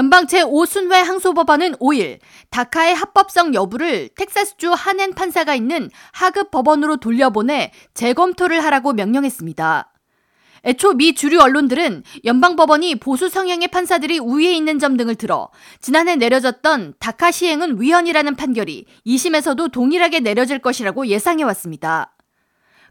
연방 제5순회 항소법원은 5일 다카의 합법성 여부를 텍사스주 한엔 판사가 있는 하급 법원으로 돌려보내 재검토를 하라고 명령했습니다. 애초 미 주류 언론들은 연방법원이 보수 성향의 판사들이 우위에 있는 점 등을 들어 지난해 내려졌던 다카 시행은 위헌이라는 판결이 2심에서도 동일하게 내려질 것이라고 예상해왔습니다.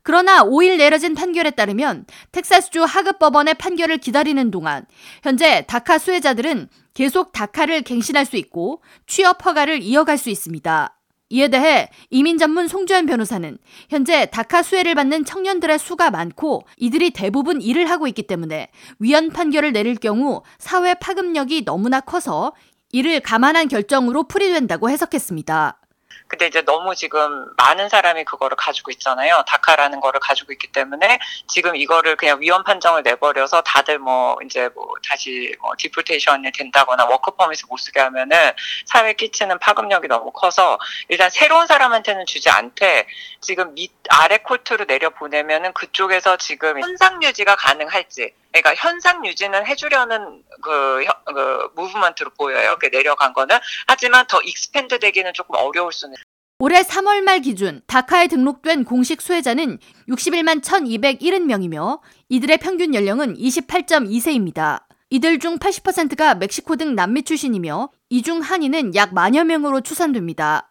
그러나 5일 내려진 판결에 따르면 텍사스주 하급 법원의 판결을 기다리는 동안 현재 다카 수혜자들은 계속 다카를 갱신할 수 있고 취업 허가를 이어갈 수 있습니다. 이에 대해 이민 전문 송주현 변호사는 현재 다카 수혜를 받는 청년들의 수가 많고 이들이 대부분 일을 하고 있기 때문에 위헌 판결을 내릴 경우 사회 파급력이 너무나 커서 이를 감안한 결정으로 풀이된다고 해석했습니다. 근데 이제 너무 지금 많은 사람이 그거를 가지고 있잖아요. 다카라는 거를 가지고 있기 때문에 지금 이거를 그냥 위헌 판정을 내버려서 다들 뭐 이제 뭐 다시 뭐 deportation이 된다거나 워크 퍼밋을 못 쓰게 하면은 사회에 끼치는 파급력이 너무 커서 일단 새로운 사람한테는 주지 않되 지금 밑 아래 court로 내려 보내면은 그쪽에서 지금 현상 유지가 가능할지 그러니까 현상 유지는 해주려는 그, 그 movement로 보여요. 그 내려간 거는 하지만 더 expand 되기는 조금 어려울 수는. 올해 3월 말 기준 다카에 등록된 공식 수혜자는 61만 1,270명이며 이들의 평균 연령은 28.2세입니다. 이들 중 80%가 멕시코 등 남미 출신이며 이 중 한인은 약 만여 명으로 추산됩니다.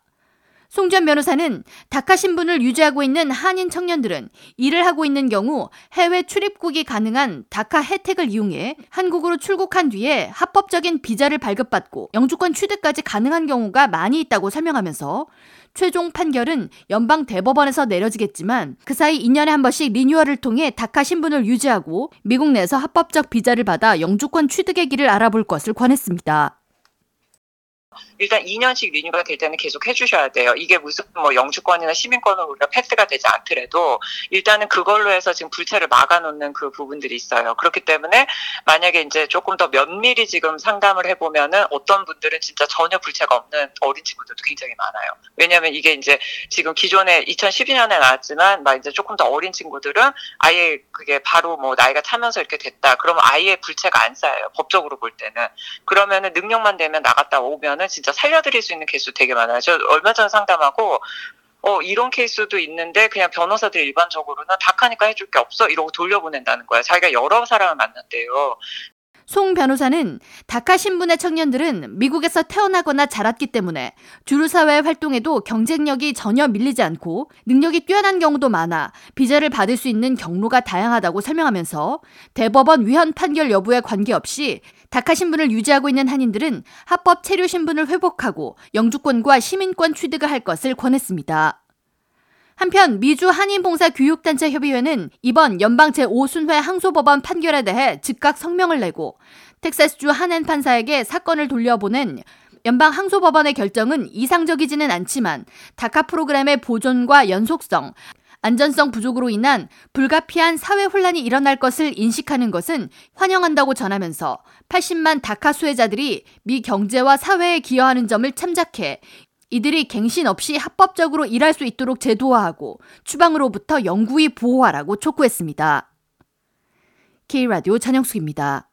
송 전 변호사는 다카 신분을 유지하고 있는 한인 청년들은 일을 하고 있는 경우 해외 출입국이 가능한 다카 혜택을 이용해 한국으로 출국한 뒤에 합법적인 비자를 발급받고 영주권 취득까지 가능한 경우가 많이 있다고 설명하면서 최종 판결은 연방 대법원에서 내려지겠지만 그 사이 2년에 한 번씩 리뉴얼을 통해 다카 신분을 유지하고 미국 내에서 합법적 비자를 받아 영주권 취득의 길을 알아볼 것을 권했습니다. 일단 2년씩 리뉴가 될 때는 계속 해주셔야 돼요. 이게 무슨 뭐 영주권이나 시민권으로 우리가 패스가 되지 않더라도 일단은 그걸로 해서 지금 불체를 막아놓는 그 부분들이 있어요. 그렇기 때문에 만약에 이제 조금 더 면밀히 지금 상담을 해보면은 어떤 분들은 진짜 전혀 불체가 없는 어린 친구들도 굉장히 많아요. 왜냐하면 이게 이제 지금 기존에 2012년에 나왔지만 막 이제 조금 더 어린 친구들은 아예 그게 바로 뭐 나이가 차면서 이렇게 됐다. 그러면 아예 불체가 안 쌓여요. 법적으로 볼 때는. 그러면은 능력만 되면 나갔다 오면은 진짜 살려드릴 수 있는 케이스 되게 많아요. 저 얼마 전에 상담하고 어, 이런 케이스도 있는데 그냥 변호사들 일반적으로는 닥하니까 해줄 게 없어 이러고 돌려보낸다는 거야. 자기가 여러 사람을 만났대요. 송 변호사는 다카 신분의 청년들은 미국에서 태어나거나 자랐기 때문에 주류 사회 활동에도 경쟁력이 전혀 밀리지 않고 능력이 뛰어난 경우도 많아 비자를 받을 수 있는 경로가 다양하다고 설명하면서 대법원 위헌 판결 여부에 관계없이 다카 신분을 유지하고 있는 한인들은 합법 체류 신분을 회복하고 영주권과 시민권 취득을 할 것을 권했습니다. 한편 미주 한인봉사 교육단체 협의회는 이번 연방 제5순회 항소법원 판결에 대해 즉각 성명을 내고 텍사스주 한엔 판사에게 사건을 돌려보낸 연방 항소법원의 결정은 이상적이지는 않지만 다카 프로그램의 보존과 연속성, 안전성 부족으로 인한 불가피한 사회 혼란이 일어날 것을 인식하는 것은 환영한다고 전하면서 80만 다카 수혜자들이 미 경제와 사회에 기여하는 점을 참작해 이들이 갱신 없이 합법적으로 일할 수 있도록 제도화하고 추방으로부터 영구히 보호하라고 촉구했습니다. K라디오 찬영숙입니다.